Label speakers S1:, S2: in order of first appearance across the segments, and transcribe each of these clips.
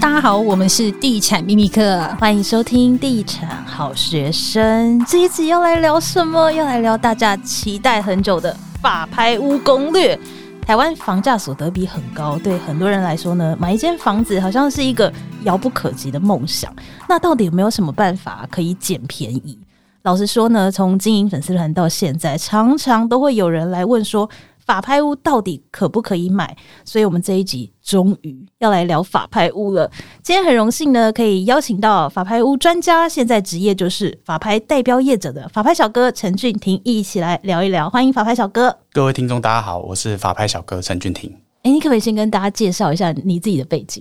S1: 大家好，我们是地产秘密课，欢迎收听地产好学生。这一集要来聊什么？要来聊大家期待很久的法拍屋攻略。台湾房价所得比很高，对很多人来说呢，买一间房子好像是一个遥不可及的梦想。那到底有没有什么办法可以捡便宜？老实说呢，从经营粉丝团到现在，常常都会有人来问说，法拍屋到底可不可以买？所以，我们这一集终于要来聊法拍屋了。今天很荣幸呢，可以邀请到法拍屋专家，现在职业就是法拍代标业者的法拍小哥陈俊廷，一起来聊一聊。欢迎法拍小哥！
S2: 各位听众，大家好，我是法拍小哥陈俊廷。
S1: 哎，你可不可以先跟大家介绍一下你自己的背景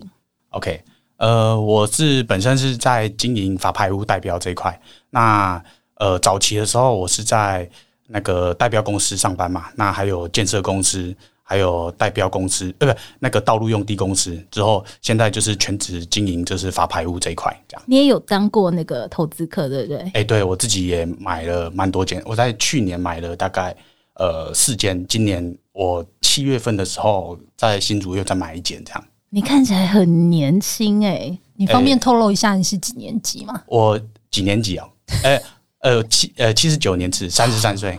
S2: ？OK，呃，我是本身是在经营法拍屋代标这一块。那呃，早期的时候，我是在那个代标公司上班嘛，那还有建设公司，还有代标公司，呃，不，那个道路用地公司。之后现在就是全职经营，就是法拍屋这一块，这样。
S1: 你也有当过那个投资客，对不对？哎、
S2: 欸，对，我自己也买了蛮多间，我在去年买了大概呃四间，今年我七月份的时候在新竹又再买一间，这样。
S1: 你看起来很年轻哎、欸，你方便透露一下你是几年级吗？欸、
S2: 我几年级啊？哎、欸。呃七呃七十九年次，三十三岁。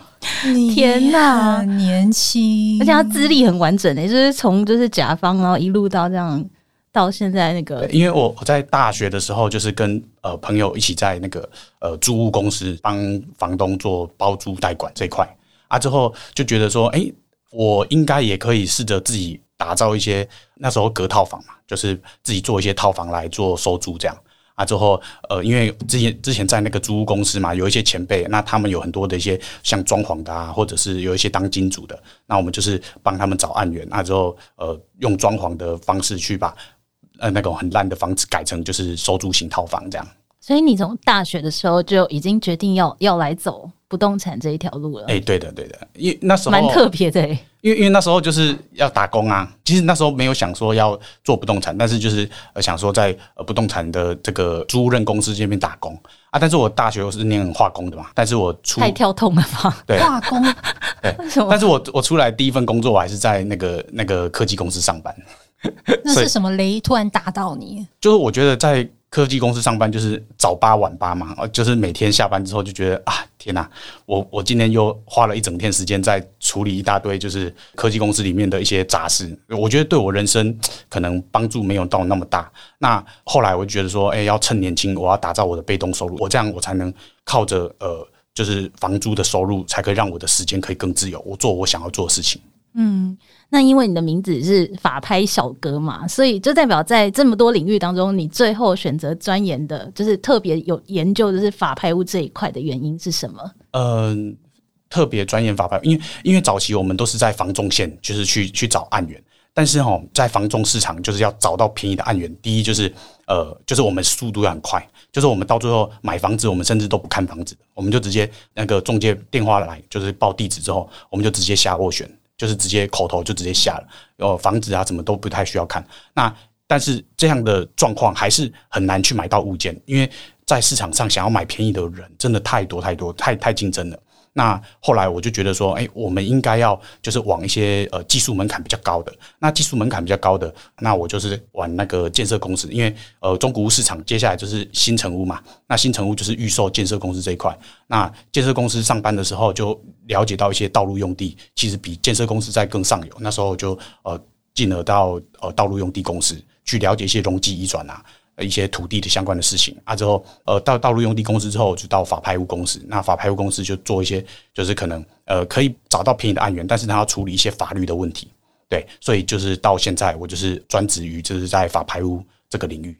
S1: 天哪，
S3: 年轻！
S1: 而且他资历很完整诶，就是从就是甲方，然后一路到这样到现在那个。
S2: 因为我我在大学的时候，就是跟呃朋友一起在那个呃租屋公司帮房东做包租代管这一块啊，之后就觉得说，哎、欸，我应该也可以试着自己打造一些那时候隔套房嘛，就是自己做一些套房来做收租这样。啊，之后，呃，因为之前之前在那个租屋公司嘛，有一些前辈，那他们有很多的一些像装潢的啊，或者是有一些当金主的，那我们就是帮他们找案源，那之后，呃，用装潢的方式去把呃那种很烂的房子改成就是收租型套房这样。
S1: 所以你从大学的时候就已经决定要要来走不动产这一条路了？
S2: 哎、欸，对的，对的，因为那时候
S1: 蛮特别的、欸，
S2: 因为因为那时候就是要打工啊。其实那时候没有想说要做不动产，但是就是想说在呃不动产的这个租赁公司这边打工啊。但是我大学我是念化工的嘛，但是我出
S1: 太跳痛了吧？
S2: 对，
S3: 化工
S2: 对，为什么？但是我我出来第一份工作我还是在那个那个科技公司上班。
S3: 那是什么雷突然打到你？
S2: 就是我觉得在。科技公司上班就是早八晚八嘛，就是每天下班之后就觉得啊，天哪，我我今天又花了一整天时间在处理一大堆就是科技公司里面的一些杂事，我觉得对我人生可能帮助没有到那么大。那后来我就觉得说，哎，要趁年轻，我要打造我的被动收入，我这样我才能靠着呃，就是房租的收入，才可以让我的时间可以更自由，我做我想要做的事情。
S1: 嗯，那因为你的名字是法拍小哥嘛，所以就代表在这么多领域当中，你最后选择钻研的，就是特别有研究的是法拍屋这一块的原因是什么？
S2: 嗯，特别钻研法拍，因为因为早期我们都是在房仲线，就是去去找案源，但是哈，在房仲市场就是要找到便宜的案源，第一就是呃，就是我们速度要很快，就是我们到最后买房子，我们甚至都不看房子，我们就直接那个中介电话来，就是报地址之后，我们就直接下斡旋。就是直接口头就直接下了，呃，房子啊，什么都不太需要看。那但是这样的状况还是很难去买到物件，因为在市场上想要买便宜的人真的太多太多，太太竞争了。那后来我就觉得说，哎、我们应该要就是往一些呃技术门槛比较高的。那技术门槛比较高的，那我就是往那个建设公司，因为呃中古屋市场接下来就是新城屋嘛。那新城屋就是预售建设公司这一块。那建设公司上班的时候就了解到一些道路用地，其实比建设公司在更上游。那时候就呃进而到呃道路用地公司去了解一些容积移转啊。一些土地的相关的事情啊，之后呃到道路用地公司之后，就到法拍屋公司。那法拍屋公司就做一些，就是可能呃可以找到便宜的案源，但是他要处理一些法律的问题。对，所以就是到现在我就是专职于就是在法拍屋这个领域。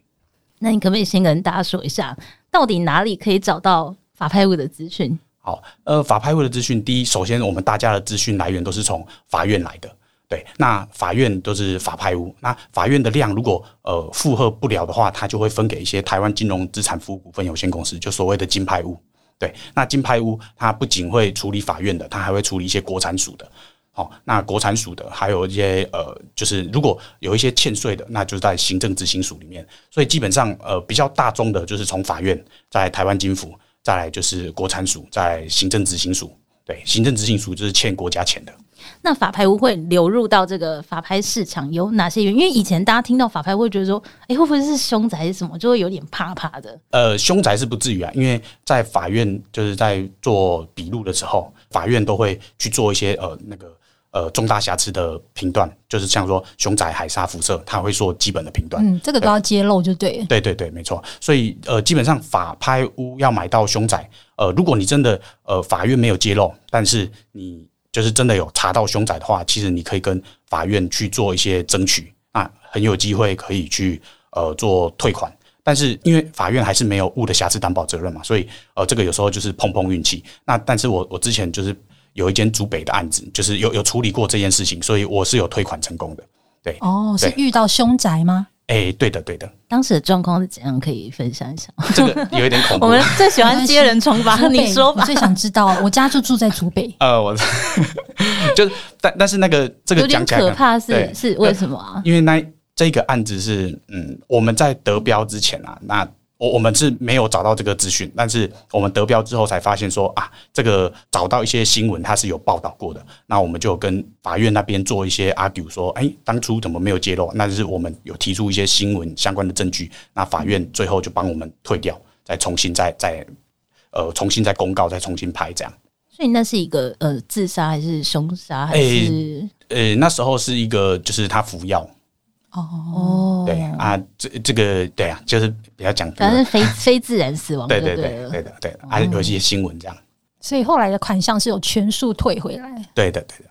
S1: 那你可不可以先跟大家说一下，到底哪里可以找到法拍屋的资讯？
S2: 好，呃，法拍屋的资讯，第一，首先我们大家的资讯来源都是从法院来的。对，那法院都是法拍屋，那法院的量如果呃负荷不了的话，它就会分给一些台湾金融资产服务股份有限公司，就所谓的金拍屋。对，那金拍屋它不仅会处理法院的，它还会处理一些国产署的。好，那国产署的还有一些呃，就是如果有一些欠税的，那就是在行政执行署里面。所以基本上呃比较大宗的就是从法院，在台湾金服，再来就是国产署，在行政执行署。对，行政执行署就是欠国家钱的。
S1: 那法拍屋会流入到这个法拍市场有哪些原因？因为以前大家听到法拍会觉得说，哎、欸，会不会是凶宅还是什么，就会有点怕怕的。
S2: 呃，凶宅是不至于啊，因为在法院就是在做笔录的时候，法院都会去做一些呃那个呃重大瑕疵的评断，就是像说熊仔、海沙、辐射，他会说基本的评断。
S3: 嗯，这个都要揭露就对。
S2: 对对对，没错。所以呃，基本上法拍屋要买到凶宅，呃，如果你真的呃法院没有揭露，但是你。就是真的有查到凶宅的话，其实你可以跟法院去做一些争取啊，很有机会可以去呃做退款。但是因为法院还是没有物的瑕疵担保责任嘛，所以呃这个有时候就是碰碰运气。那但是我我之前就是有一间竹北的案子，就是有有处理过这件事情，所以我是有退款成功的。对
S3: 哦，是遇到凶宅吗？
S2: 哎、欸，对的，对的。
S1: 当时的状况是怎样？可以分享一下。
S2: 这个有一点恐怖。
S1: 我们最喜欢接人疮疤，你说吧。
S3: 最想知道，我家就住在竹北。
S2: 呃，我就是，但但是那个这个讲起来
S1: 可怕是，是是为什么啊？
S2: 因为那这个案子是，嗯，我们在得标之前啊，那。我我们是没有找到这个资讯，但是我们得标之后才发现说啊，这个找到一些新闻，它是有报道过的。那我们就跟法院那边做一些 argue，说，哎，当初怎么没有揭露？那就是我们有提出一些新闻相关的证据，那法院最后就帮我们退掉，再重新再再呃重新再公告，再重新拍这样。
S1: 所以那是一个呃自杀还是凶杀还是？
S2: 呃，那时候是一个就是他服药。
S1: 哦，
S2: 对啊，这这个对啊，就是比较讲，
S1: 反正非非自然死亡，
S2: 对对对对的对的，还有一些新闻这样，
S3: 所以后来的款项是有全数退回来，
S2: 对的对的，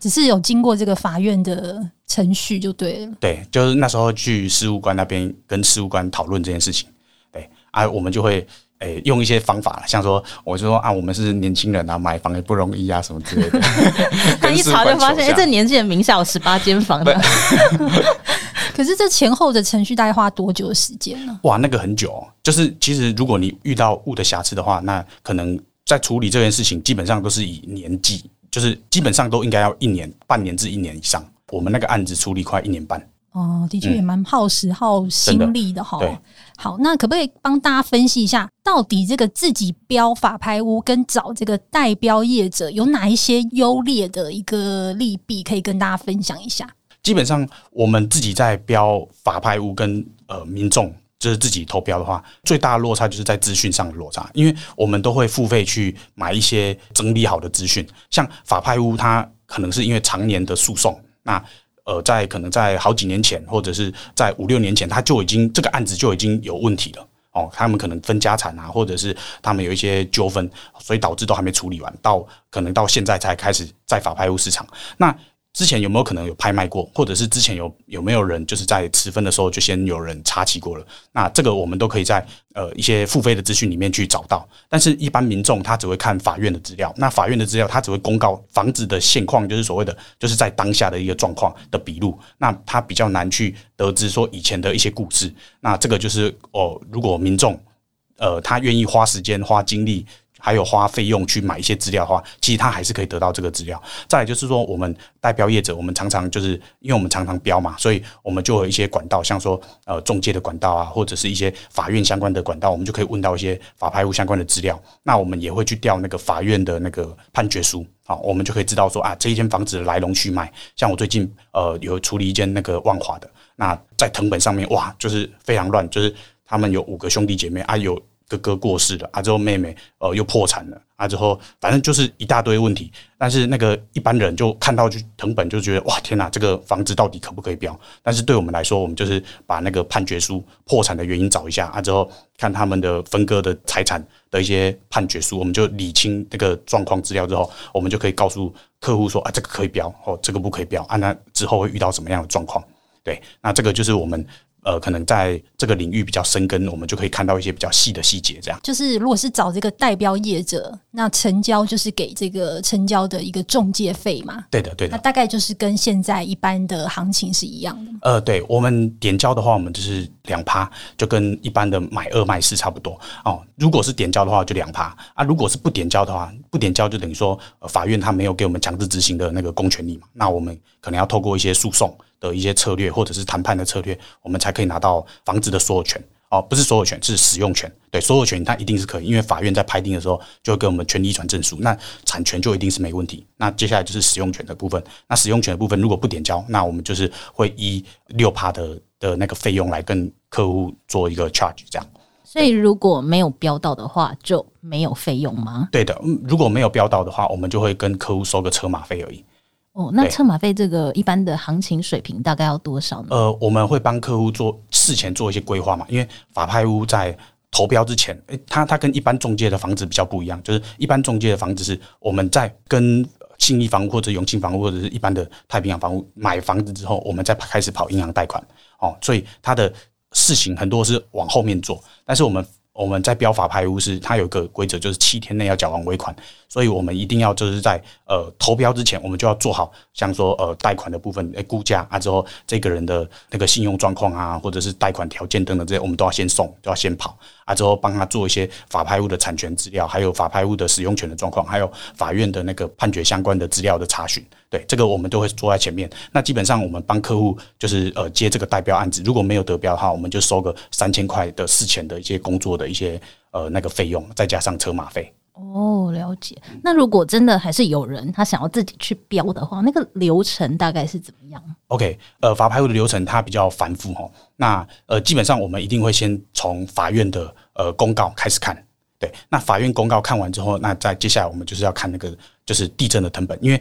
S3: 只是有经过这个法院的程序就对了，
S2: 对，就是那时候去事务官那边跟事务官讨论这件事情，对啊，我们就会。诶、欸，用一些方法，像说，我就说啊，我们是年轻人啊，买房也不容易啊，什么之类的。
S1: 他一查就发现，哎、欸，这年轻人名下有十八间房的。
S3: 可是这前后的程序大概花多久的时间呢？
S2: 哇，那个很久、哦。就是其实如果你遇到物的瑕疵的话，那可能在处理这件事情，基本上都是以年计，就是基本上都应该要一年、半年至一年以上。我们那个案子处理快一年半。
S3: 哦，的确也蛮耗时耗心力的哈、嗯。好，那可不可以帮大家分析一下，到底这个自己标法拍屋跟找这个代标业者有哪一些优劣的一个利弊，可以跟大家分享一下？
S2: 基本上，我们自己在标法拍屋跟呃民众就是自己投标的话，最大的落差就是在资讯上的落差，因为我们都会付费去买一些整理好的资讯，像法拍屋，它可能是因为常年的诉讼，那。呃，在可能在好几年前，或者是在五六年前，他就已经这个案子就已经有问题了哦。他们可能分家产啊，或者是他们有一些纠纷，所以导致都还没处理完，到可能到现在才开始在法拍屋市场。那之前有没有可能有拍卖过，或者是之前有有没有人就是在持分的时候就先有人插旗过了？那这个我们都可以在呃一些付费的资讯里面去找到。但是，一般民众他只会看法院的资料，那法院的资料他只会公告房子的现况，就是所谓的就是在当下的一个状况的笔录。那他比较难去得知说以前的一些故事。那这个就是哦，如果民众呃他愿意花时间花精力。还有花费用去买一些资料的话，其实他还是可以得到这个资料。再来就是说，我们代标业者，我们常常就是因为我们常常标嘛，所以我们就有一些管道，像说呃中介的管道啊，或者是一些法院相关的管道，我们就可以问到一些法拍屋相关的资料。那我们也会去调那个法院的那个判决书，好，我们就可以知道说啊，这一间房子的来龙去脉。像我最近呃有处理一间那个万华的，那在藤本上面哇，就是非常乱，就是他们有五个兄弟姐妹啊有。哥哥过世了啊，之后妹妹呃又破产了啊，之后反正就是一大堆问题。但是那个一般人就看到就藤本就觉得哇天哪，这个房子到底可不可以标？但是对我们来说，我们就是把那个判决书破产的原因找一下啊，之后看他们的分割的财产的一些判决书，我们就理清这个状况资料之后，我们就可以告诉客户说啊，这个可以标哦，这个不可以标啊，那之后会遇到什么样的状况？对，那这个就是我们。呃，可能在这个领域比较深耕，我们就可以看到一些比较细的细节。这样
S3: 就是，如果是找这个代标业者，那成交就是给这个成交的一个中介费嘛？
S2: 对的，对的。
S3: 那大概就是跟现在一般的行情是一样的。
S2: 呃，对，我们点交的话，我们就是两趴，就跟一般的买二卖四差不多哦。如果是点交的话，就两趴啊。如果是不点交的话，不点交就等于说，呃，法院他没有给我们强制执行的那个公权力嘛。那我们可能要透过一些诉讼的一些策略，或者是谈判的策略，我们才可以拿到房子的所有权哦，不是所有权，是使用权。对，所有权它一定是可以，因为法院在判定的时候就会给我们权利移转证书，那产权就一定是没问题。那接下来就是使用权的部分，那使用权的部分如果不点交，那我们就是会依六趴的的那个费用来跟客户做一个 charge，这样。
S1: 所以如果没有标到的话，就没有费用吗？
S2: 对的，如果没有标到的话，我们就会跟客户收个车马费而已。
S1: 哦，那车马费这个一般的行情水平大概要多少呢？
S2: 呃，我们会帮客户做事前做一些规划嘛，因为法拍屋在投标之前，诶，它它跟一般中介的房子比较不一样，就是一般中介的房子是我们在跟信义房屋或者永庆房屋或者是一般的太平洋房屋买房子之后，我们再开始跑银行贷款哦，所以它的事情很多是往后面做，但是我们。我们在标法拍屋是，它有一个规则，就是七天内要缴完尾款，所以我们一定要就是在呃投标之前，我们就要做好，像说呃贷款的部分诶估价啊，之后这个人的那个信用状况啊，或者是贷款条件等等这些，我们都要先送，都要先跑啊，之后帮他做一些法拍屋的产权资料，还有法拍屋的使用权的状况，还有法院的那个判决相关的资料的查询。对，这个我们都会坐在前面。那基本上我们帮客户就是呃接这个代标案子，如果没有得标的话，我们就收个三千块的事前的一些工作的一些呃那个费用，再加上车马费。
S1: 哦，了解。那如果真的还是有人他想要自己去标的话，那个流程大概是怎么样
S2: ？OK，呃，法拍屋的流程它比较繁复哈。那呃，基本上我们一定会先从法院的呃公告开始看。对，那法院公告看完之后，那在接下来我们就是要看那个就是地震的成本，因为。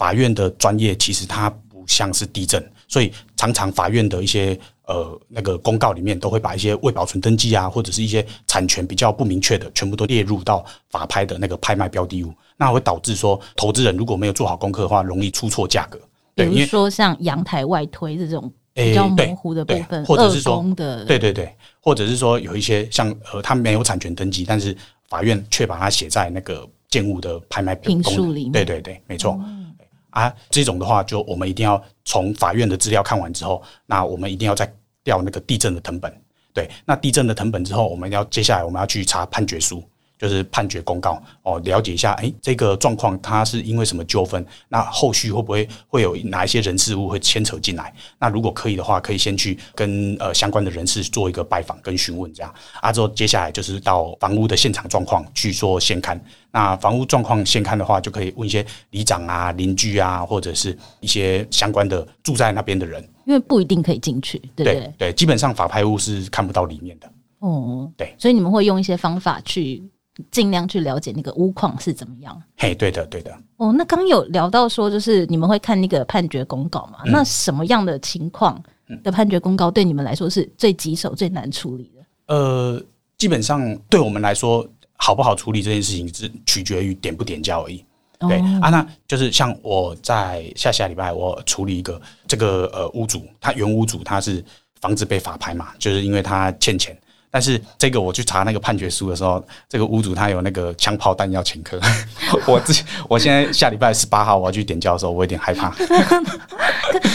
S2: 法院的专业其实它不像是地震，所以常常法院的一些呃那个公告里面都会把一些未保存登记啊，或者是一些产权比较不明确的，全部都列入到法拍的那个拍卖标的物，那会导致说投资人如果没有做好功课的话，容易出错价格。
S1: 比如说像阳台外推这种比较模糊的部分，
S2: 或者是说
S1: 的，
S2: 对对对，或者是说有一些像呃他没有产权登记，但是法院却把它写在那个建物的拍卖
S1: 评述里面，
S2: 对对对，没错。嗯啊，这种的话，就我们一定要从法院的资料看完之后，那我们一定要再调那个地震的藤本。对，那地震的藤本之后，我们要接下来我们要去查判决书。就是判决公告哦，了解一下，哎，这个状况它是因为什么纠纷？那后续会不会会有哪一些人事物会牵扯进来？那如果可以的话，可以先去跟呃相关的人士做一个拜访跟询问，这样啊，之后接下来就是到房屋的现场状况去做现勘。那房屋状况现勘的话，就可以问一些里长啊、邻居啊，或者是一些相关的住在那边的人，
S1: 因为不一定可以进去，对不对？
S2: 对，对，基本上法拍屋是看不到里面的。
S1: 哦，
S2: 对，
S1: 所以你们会用一些方法去。尽量去了解那个屋况是怎么样。
S2: 嘿，对的，对的。
S1: 哦，那刚有聊到说，就是你们会看那个判决公告嘛？嗯、那什么样的情况的判决公告对你们来说是最棘手、最难处理的？
S2: 呃，基本上对我们来说，好不好处理这件事情是取决于点不点交而已。对、哦、啊，那就是像我在下下礼拜我处理一个这个呃屋主，他原屋主他是房子被法拍嘛，就是因为他欠钱。但是这个我去查那个判决书的时候，这个屋主他有那个枪炮弹药前科。我自我现在下礼拜十八号我要去点交的时候，我有点害怕。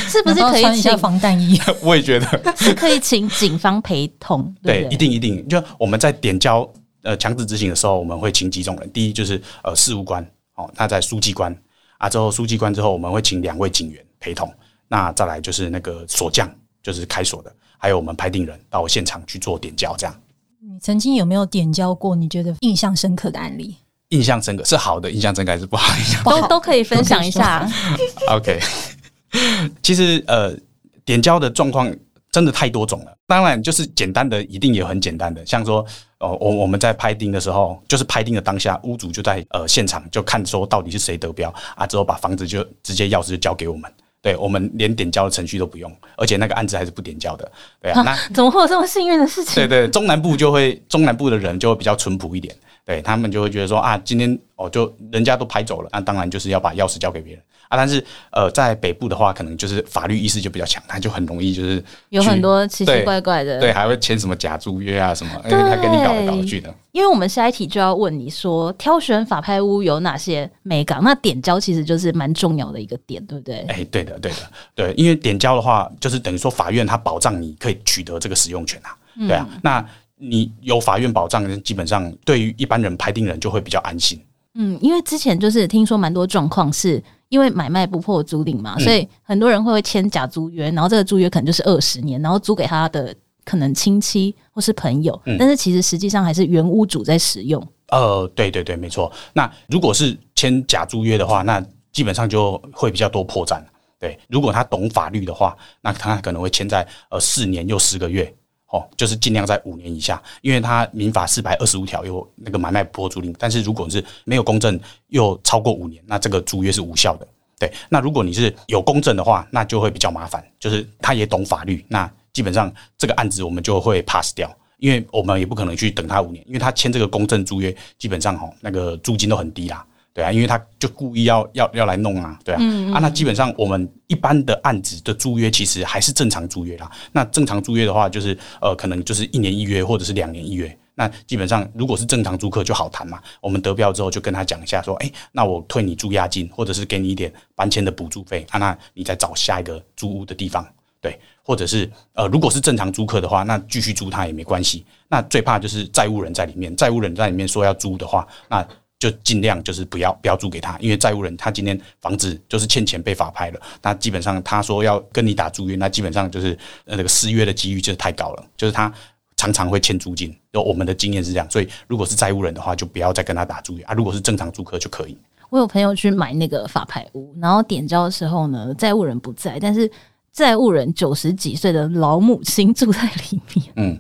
S1: 是不是可以请一下
S3: 防弹衣？
S2: 我也觉得
S1: 是可以请警方陪同。对，对，
S2: 一定一定。就我们在点交呃强制执行的时候，我们会请几种人。第一就是呃事务官哦，他在书记官啊，之后书记官之后，我们会请两位警员陪同。那再来就是那个锁匠，就是开锁的。还有我们拍定人到现场去做点交，这样。
S3: 你曾经有没有点交过？你觉得印象深刻的案例？
S2: 印象深刻是好的，印象深刻还是不好？印象
S1: 都都可以分享一下。
S2: OK，其实呃，点交的状况真的太多种了。当然，就是简单的一定也很简单的，像说哦，我我们在拍定的时候，就是拍定的当下，屋主就在呃现场就看说到底是谁得标啊，之后把房子就直接钥匙就交给我们。对，我们连点交的程序都不用，而且那个案子还是不点交的。对啊，那
S1: 怎么会有这么幸运的事情？
S2: 对对，中南部就会中南部的人就会比较淳朴一点，对他们就会觉得说啊，今天哦就人家都拍走了，那当然就是要把钥匙交给别人。啊，但是呃，在北部的话，可能就是法律意识就比较强，他就很容易就是
S1: 有很多奇奇怪怪的，
S2: 对，对，还会签什么假租约啊什么，因为他跟你搞来搞去的。
S1: 因为我们下一题就要问你说，挑选法拍屋有哪些美港？那点交其实就是蛮重要的一个点，对不对？
S2: 哎，对的，对的，对，因为点交的话，就是等于说法院它保障你可以取得这个使用权啊，对啊，嗯、那你有法院保障，基本上对于一般人拍定人就会比较安心。
S1: 嗯，因为之前就是听说蛮多状况是。因为买卖不破租赁嘛，所以很多人会签假租约，然后这个租约可能就是二十年，然后租给他的可能亲戚或是朋友，嗯、但是其实实际上还是原屋主在使用。
S2: 呃，对对对，没错。那如果是签假租约的话，那基本上就会比较多破绽。对，如果他懂法律的话，那他可能会签在呃四年又十个月，哦，就是尽量在五年以下，因为他民法四百二十五条有那个买卖不破租赁。但是如果是没有公证又超过五年，那这个租约是无效的。对，那如果你是有公证的话，那就会比较麻烦，就是他也懂法律，那基本上这个案子我们就会 pass 掉。因为我们也不可能去等他五年，因为他签这个公证租约，基本上哈那个租金都很低啦，对啊，因为他就故意要要要来弄啊，对啊，嗯嗯啊，那基本上我们一般的案子的租约其实还是正常租约啦。那正常租约的话，就是呃可能就是一年一约或者是两年一约。那基本上如果是正常租客就好谈嘛，我们得标之后就跟他讲一下说，哎，那我退你租押金，或者是给你一点搬迁的补助费啊，那你再找下一个租屋的地方。对，或者是呃，如果是正常租客的话，那继续租他也没关系。那最怕就是债务人在里面，债务人在里面说要租的话，那就尽量就是不要不要租给他，因为债务人他今天房子就是欠钱被法拍了，那基本上他说要跟你打租约，那基本上就是那个失约的几率就是太高了，就是他常常会欠租金。就我们的经验是这样，所以如果是债务人的话，就不要再跟他打租约啊。如果是正常租客就可以。
S1: 我有朋友去买那个法拍屋，然后点交的时候呢，债务人不在，但是。债务人九十几岁的老母亲住在里面。
S2: 嗯，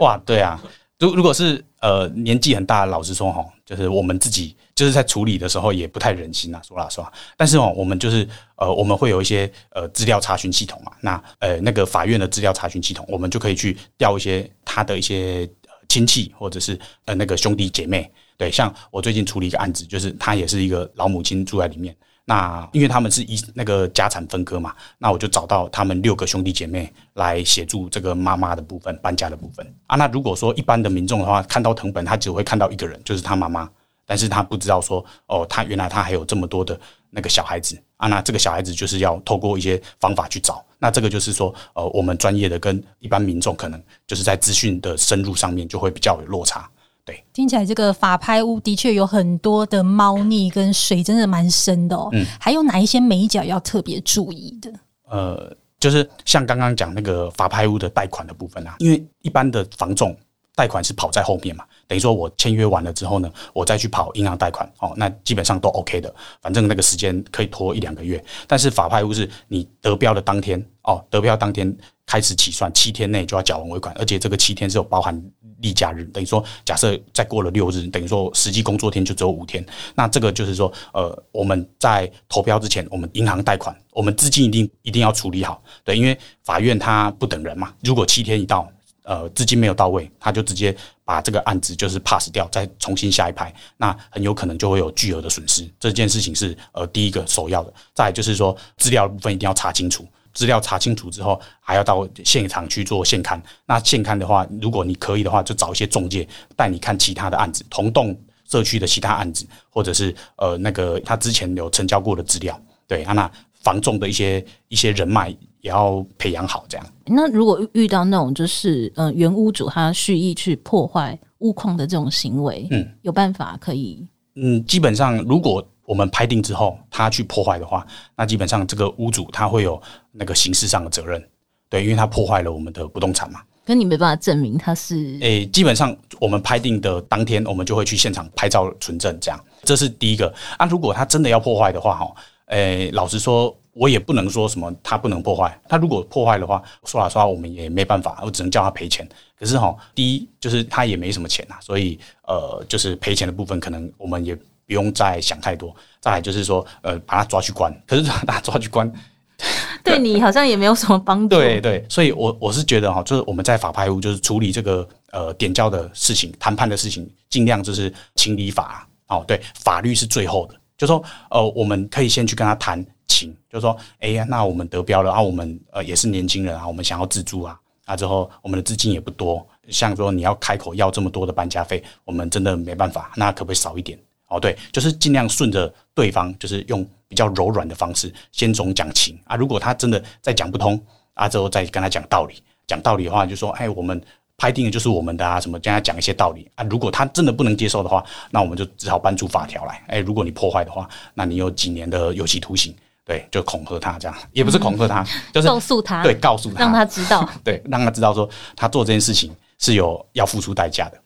S2: 哇，对啊，如如果是呃年纪很大的，老实说哈，就是我们自己就是在处理的时候也不太忍心啊，说老实话。但是哦，我们就是呃我们会有一些呃资料查询系统嘛，那呃那个法院的资料查询系统，我们就可以去调一些他的一些亲戚或者是呃那个兄弟姐妹。对，像我最近处理一个案子，就是他也是一个老母亲住在里面。那因为他们是一那个家产分割嘛，那我就找到他们六个兄弟姐妹来协助这个妈妈的部分搬家的部分啊。那如果说一般的民众的话，看到藤本，他只会看到一个人，就是他妈妈，但是他不知道说哦，他原来他还有这么多的那个小孩子啊。那这个小孩子就是要透过一些方法去找，那这个就是说呃，我们专业的跟一般民众可能就是在资讯的深入上面就会比较有落差。对，
S3: 听起来这个法拍屋的确有很多的猫腻跟水，真的蛮深的哦。嗯，还有哪一些美角要特别注意的？
S2: 呃，就是像刚刚讲那个法拍屋的贷款的部分啊，因为一般的房仲贷款是跑在后面嘛，等于说我签约完了之后呢，我再去跑银行贷款哦，那基本上都 OK 的，反正那个时间可以拖一两个月。但是法拍屋是你得标的当天哦，得标当天开始起算，七天内就要缴完尾款，而且这个七天是有包含。例假日等于说，假设再过了六日，等于说实际工作天就只有五天。那这个就是说，呃，我们在投标之前，我们银行贷款，我们资金一定一定要处理好。对，因为法院它不等人嘛。如果七天一到，呃，资金没有到位，他就直接把这个案子就是 pass 掉，再重新下一拍，那很有可能就会有巨额的损失。这件事情是呃第一个首要的。再就是说，资料部分一定要查清楚。资料查清楚之后，还要到现场去做现勘。那现勘的话，如果你可以的话，就找一些中介带你看其他的案子，同栋社区的其他案子，或者是呃那个他之前有成交过的资料。对，那房仲的一些一些人脉也要培养好。这样。
S1: 那如果遇到那种就是呃原屋主他蓄意去破坏屋况的这种行为，嗯，有办法可以？
S2: 嗯，基本上如果。我们拍定之后，他去破坏的话，那基本上这个屋主他会有那个刑事上的责任，对，因为他破坏了我们的不动产嘛。
S1: 可你没办法证明他是。诶、
S2: 欸，基本上我们拍定的当天，我们就会去现场拍照存证，这样，这是第一个。啊，如果他真的要破坏的话，哈，诶，老实说，我也不能说什么他不能破坏。他如果破坏的话，说老实话，我们也没办法，我只能叫他赔钱。可是哈，第一就是他也没什么钱呐，所以呃，就是赔钱的部分，可能我们也。不用再想太多，再来就是说，呃，把他抓去关。可是把他抓去关，
S1: 对你好像也没有什么帮助。
S2: 对对，所以我我是觉得哈，就是我们在法拍屋就是处理这个呃点交的事情、谈判的事情，尽量就是情理法哦。对，法律是最后的，就说呃，我们可以先去跟他谈情，就说哎呀，那我们得标了啊，我们呃也是年轻人啊，我们想要自住啊，啊之后我们的资金也不多，像说你要开口要这么多的搬家费，我们真的没办法，那可不可以少一点？哦，对，就是尽量顺着对方，就是用比较柔软的方式，先总讲情啊。如果他真的再讲不通啊，之后再跟他讲道理。讲道理的话，就说，哎，我们拍定的就是我们的啊，什么跟他讲一些道理啊。如果他真的不能接受的话，那我们就只好搬出法条来。哎，如果你破坏的话，那你有几年的有期徒刑。对，就恐吓他这样，也不是恐吓他，嗯、就是
S1: 告诉他，
S2: 对，告诉他，
S1: 让他知道，
S2: 对，让他知道说他做这件事情是有要付出代价的。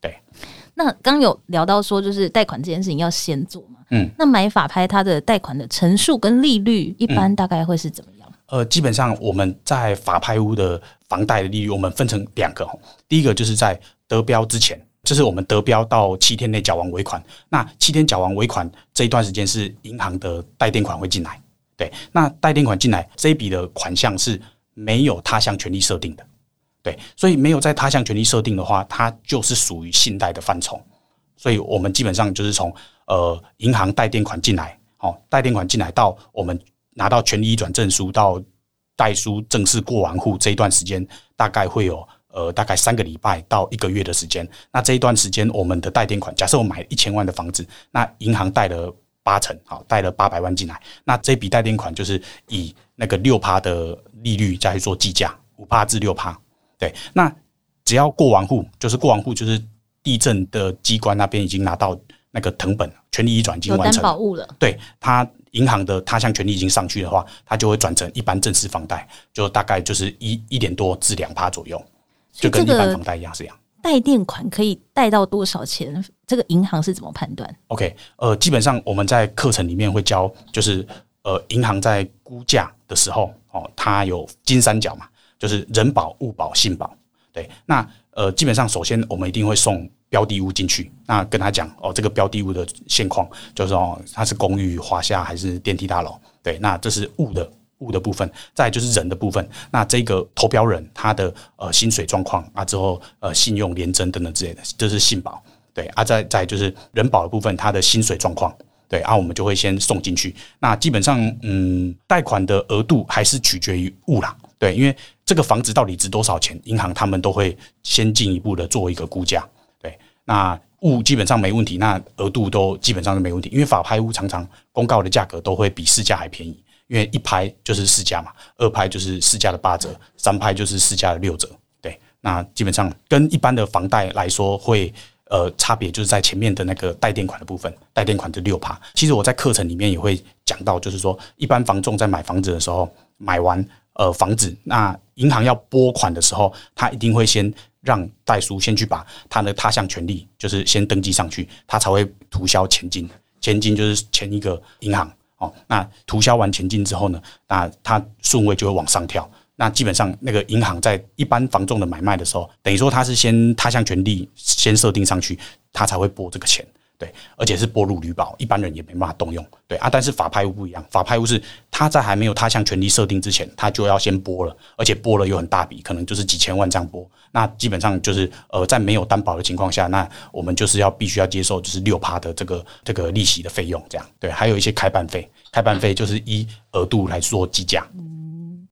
S2: 对，
S1: 那刚有聊到说，就是贷款这件事情要先做嘛，
S2: 嗯，
S1: 那买法拍它的贷款的成数跟利率一般大概会是怎么样？
S2: 嗯、呃，基本上我们在法拍屋的房贷的利率，我们分成两个，第一个就是在得标之前。就是我们得标到七天内缴完尾款，那七天缴完尾款这一段时间是银行的代垫款会进来，对，那代垫款进来这一笔的款项是没有他项权利设定的，对，所以没有在他项权利设定的话，它就是属于信贷的范畴，所以我们基本上就是从呃银行代垫款进来，哦，代垫款进来到我们拿到权利移转证书到代书正式过完户这一段时间，大概会有。呃，大概三个礼拜到一个月的时间。那这一段时间，我们的贷垫款，假设我买一千万的房子，那银行贷了八成，好，贷了八百万进来。那这笔贷垫款就是以那个六趴的利率再去做计价，五趴至六趴。对，那只要过完户，就是过完户，就是地震的机关那边已经拿到那个謄本，权利移转已经完成，
S1: 有担保物了。
S2: 对，他银行的他项权利已经上去的话，他就会转成一般正式房贷，就大概就是一一点多至两趴左右。就跟一般房贷一样是这样，
S1: 贷垫款可以贷到多少钱？这个银行是怎么判断
S2: ？OK，呃，基本上我们在课程里面会教，就是呃，银行在估价的时候，哦，它有金三角嘛，就是人保、物保、信保。对，那呃，基本上首先我们一定会送标的物进去，那跟他讲哦，这个标的物的现况，就是哦，它是公寓、华夏还是电梯大楼？对，那这是物的。物的部分，再就是人的部分。那这个投标人他的呃薪水状况啊，之后呃信用联征等等之类的，这是信保。对啊，再再就是人保的部分，他的薪水状况。对啊，我们就会先送进去。那基本上，嗯，贷款的额度还是取决于物啦。对，因为这个房子到底值多少钱，银行他们都会先进一步的做一个估价。那物基本上没问题，那额度都基本上是没问题。因为法拍屋常常公告的价格都会比市价还便宜。因为一拍就是市价嘛，二拍就是市价的八折，三拍就是市价的六折。对，那基本上跟一般的房贷来说会，呃差别就是在前面的那个带垫款的部分，带垫款的六趴。其实我在课程里面也会讲到，就是说一般房仲在买房子的时候，买完呃房子，那银行要拨款的时候，他一定会先让代书先去把他的他项权利就是先登记上去，他才会涂销前金，前金就是前一个银行。哦，那涂销完前金之后呢，那他顺位就会往上跳。那基本上那个银行在一般房仲的买卖的时候，等于说他是先他项权利先设定上去，他才会拨这个钱。对，而且是拨入履保，一般人也没办法动用。对啊，但是法拍屋不一样，法拍屋是他在还没有他项权利设定之前，他就要先拨了，而且拨了又很大笔，可能就是几千万这样拨。那基本上就是呃，在没有担保的情况下，那我们就是要必须要接受就是六趴的这个这个利息的费用，这样。对，还有一些开办费，开办费就是依额度来做计价。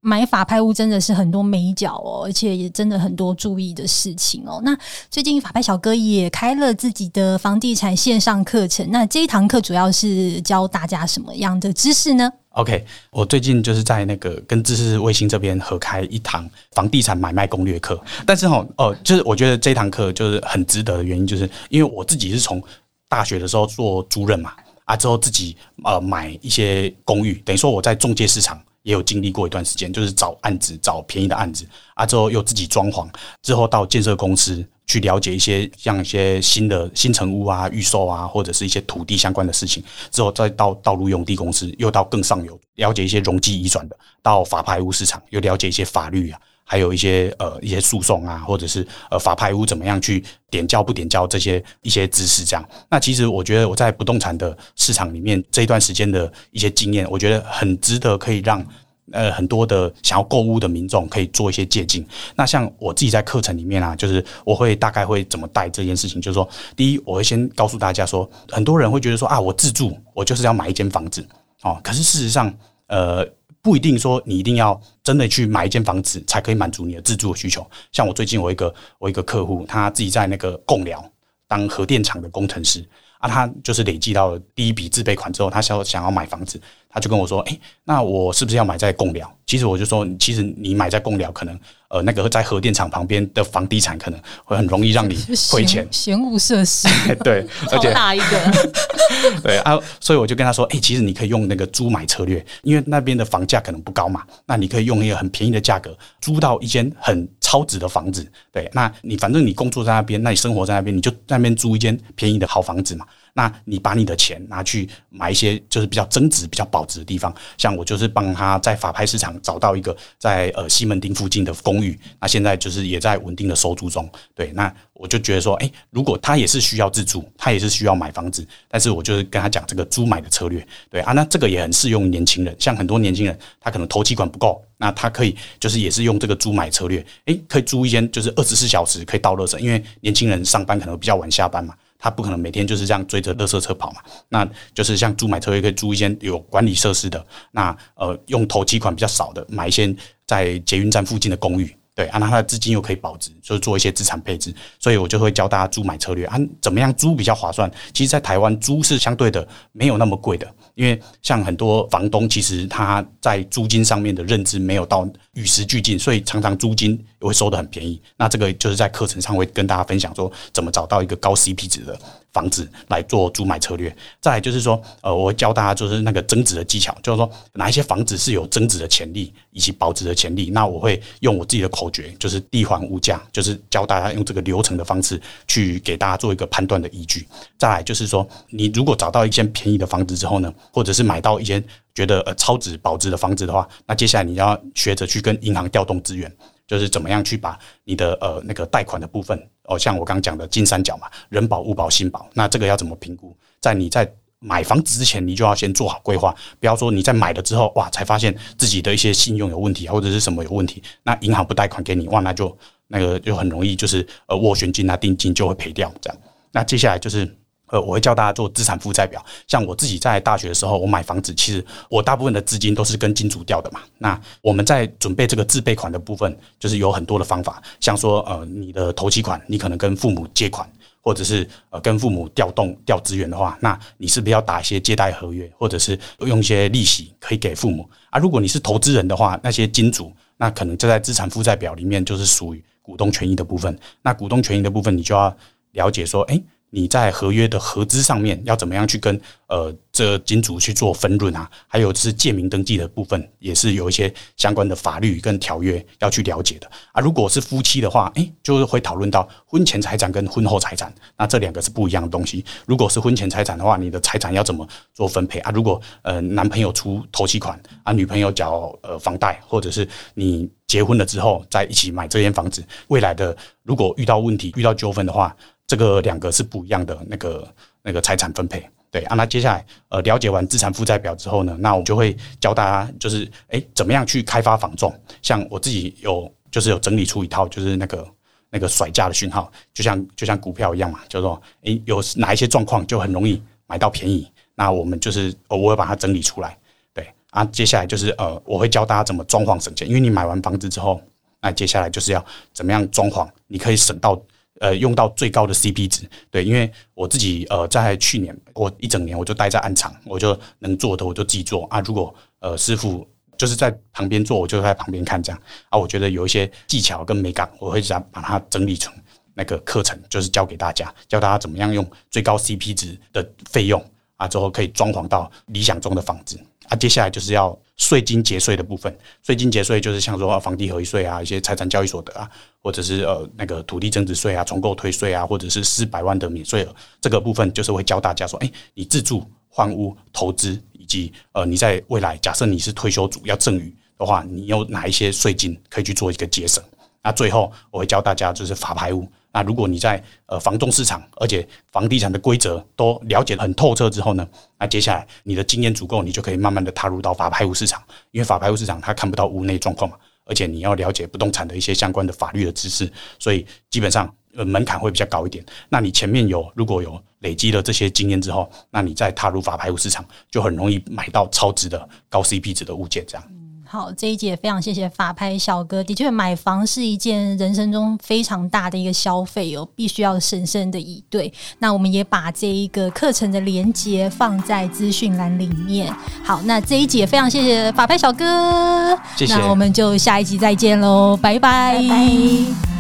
S3: 买法拍屋真的是很多眉角哦，而且也真的很多注意的事情哦。那最近法拍小哥也开了自己的房地产线上课程，那这一堂课主要是教大家什么样的知识呢
S2: ？OK，我最近就是在那个跟知识卫星这边合开一堂房地产买卖攻略课，但是哈哦，就是我觉得这堂课就是很值得的原因，就是因为我自己是从大学的时候做租任嘛，啊之后自己呃买一些公寓，等于说我在中介市场。也有经历过一段时间，就是找案子，找便宜的案子啊，之后又自己装潢，之后到建设公司去了解一些像一些新的新城屋啊、预售啊，或者是一些土地相关的事情，之后再到道路用地公司，又到更上游了解一些容积移转的，到法拍屋市场又了解一些法律啊。还有一些呃一些诉讼啊，或者是呃法拍屋怎么样去点交不点交这些一些知识，这样。那其实我觉得我在不动产的市场里面这一段时间的一些经验，我觉得很值得可以让呃很多的想要购屋的民众可以做一些借鉴。那像我自己在课程里面啊，就是我会大概会怎么带这件事情，就是说，第一，我会先告诉大家说，很多人会觉得说啊，我自住，我就是要买一间房子哦，可是事实上，呃。不一定说你一定要真的去买一间房子才可以满足你的自住的需求。像我最近我一个我一个客户，他自己在那个贡寮当核电厂的工程师啊，他就是累计到了第一笔自备款之后，他想想要买房子，他就跟我说：“哎、那我是不是要买在贡寮？”其实我就说：“其实你买在贡寮，可能呃那个在核电厂旁边的房地产可能会很容易让你 亏钱。”
S3: 嫌恶设施，
S2: 对，而且
S1: 大一个，
S2: 对啊，所以我就跟他说：“哎、欸，其实你可以用那个租买策略，因为那边的房价可能不高嘛，那你可以用一个很便宜的价格租到一间很超值的房子。对，那你反正你工作在那边，那你生活在那边，你就在那边租一间便宜的好房子嘛。”那你把你的钱拿去买一些就是比较增值、比较保值的地方，像我就是帮他在法拍市场找到一个在呃西门町附近的公寓，那现在就是也在稳定的收租中。对，那我就觉得说，哎，如果他也是需要自住，他也是需要买房子，但是我就是跟他讲这个租买的策略。对啊，那这个也很适用年轻人，像很多年轻人他可能头期款不够，那他可以就是也是用这个租买策略，哎，可以租一间就是二十四小时可以倒垃圾，因为年轻人上班可能比较晚下班嘛。他不可能每天就是这样追着垃圾车跑嘛，那就是像租买车位可以租一间有管理设施的，那呃用头期款比较少的，买一些在捷运站附近的公寓。对，啊，那他的资金又可以保值，就是做一些资产配置，所以我就会教大家租买策略啊，怎么样租比较划算？其实，在台湾租是相对的没有那么贵的，因为像很多房东，其实他在租金上面的认知没有到与时俱进，所以常常租金也会收得很便宜。那这个就是在课程上会跟大家分享说，怎么找到一个高 CP 值的房子来做租买策略。再来就是说，呃，我会教大家就是那个增值的技巧，就是说哪一些房子是有增值的潜力以及保值的潜力。那我会用我自己的口。诀就是地环物价，就是教大家用这个流程的方式去给大家做一个判断的依据。再来就是说，你如果找到一间便宜的房子之后呢，或者是买到一间觉得呃超值保值的房子的话，那接下来你要学着去跟银行调动资源，就是怎么样去把你的呃那个贷款的部分哦，像我刚刚讲的金三角嘛，人保、物保、信保，那这个要怎么评估？在你在买房子之前，你就要先做好规划，不要说你在买了之后，哇，才发现自己的一些信用有问题，或者是什么有问题，那银行不贷款给你，哇，那就那个就很容易就是呃斡旋金啊、定金就会赔掉这样。那接下来就是呃，我会教大家做资产负债表。像我自己在大学的时候，我买房子，其实我大部分的资金都是跟金主调的嘛。那我们在准备这个自备款的部分，就是有很多的方法，像说呃，你的头期款，你可能跟父母借款。或者是呃跟父母调动调资源的话，那你是不是要打一些借贷合约，或者是用一些利息可以给父母啊？如果你是投资人的话，那些金主那可能就在资产负债表里面就是属于股东权益的部分。那股东权益的部分，你就要了解说，诶。你在合约的合资上面要怎么样去跟呃这金主去做分润啊？还有是借名登记的部分，也是有一些相关的法律跟条约要去了解的啊。如果是夫妻的话，诶，就是会讨论到婚前财产跟婚后财产，那这两个是不一样的东西。如果是婚前财产的话，你的财产要怎么做分配啊？如果呃男朋友出头期款啊，女朋友缴呃房贷，或者是你结婚了之后再一起买这间房子，未来的如果遇到问题、遇到纠纷的话。这个两个是不一样的那个那个财产分配，对啊。那接下来呃了解完资产负债表之后呢，那我就会教大家就是哎怎么样去开发房仲。像我自己有就是有整理出一套就是那个那个甩价的讯号，就像就像股票一样嘛，就是说哎有哪一些状况就很容易买到便宜，那我们就是我会把它整理出来，对啊。接下来就是呃我会教大家怎么装潢省钱，因为你买完房子之后，那接下来就是要怎么样装潢，你可以省到。呃，用到最高的 CP 值，对，因为我自己呃，在去年我一整年我就待在案场，我就能做的我就自己做啊。如果呃师傅就是在旁边做，我就在旁边看这样啊。我觉得有一些技巧跟美感，我会想把它整理成那个课程，就是教给大家，教大家怎么样用最高 CP 值的费用啊，之后可以装潢到理想中的房子啊。接下来就是要。税金节税的部分，税金节税就是像说房地合一税啊，一些财产交易所得啊，或者是呃那个土地增值税啊、重购退税啊，或者是四百万的免税额，这个部分就是会教大家说，哎，你自住、换屋、投资，以及呃你在未来假设你是退休族要赠与的话，你有哪一些税金可以去做一个节省？那最后我会教大家就是法拍屋。那如果你在呃房仲市场，而且房地产的规则都了解很透彻之后呢，那接下来你的经验足够，你就可以慢慢的踏入到法拍屋市场。因为法拍屋市场它看不到屋内状况嘛，而且你要了解不动产的一些相关的法律的知识，所以基本上呃门槛会比较高一点。那你前面有如果有累积了这些经验之后，那你再踏入法拍屋市场，就很容易买到超值的高 CP 值的物件这样。
S3: 好，这一集也非常谢谢法拍小哥。的确，买房是一件人生中非常大的一个消费哦，必须要深深的以对。那我们也把这一个课程的连接放在资讯栏里面。好，那这一集也非常谢谢法拍小哥。
S2: 谢谢。
S3: 那我们就下一集再见喽，拜拜。
S1: 拜拜。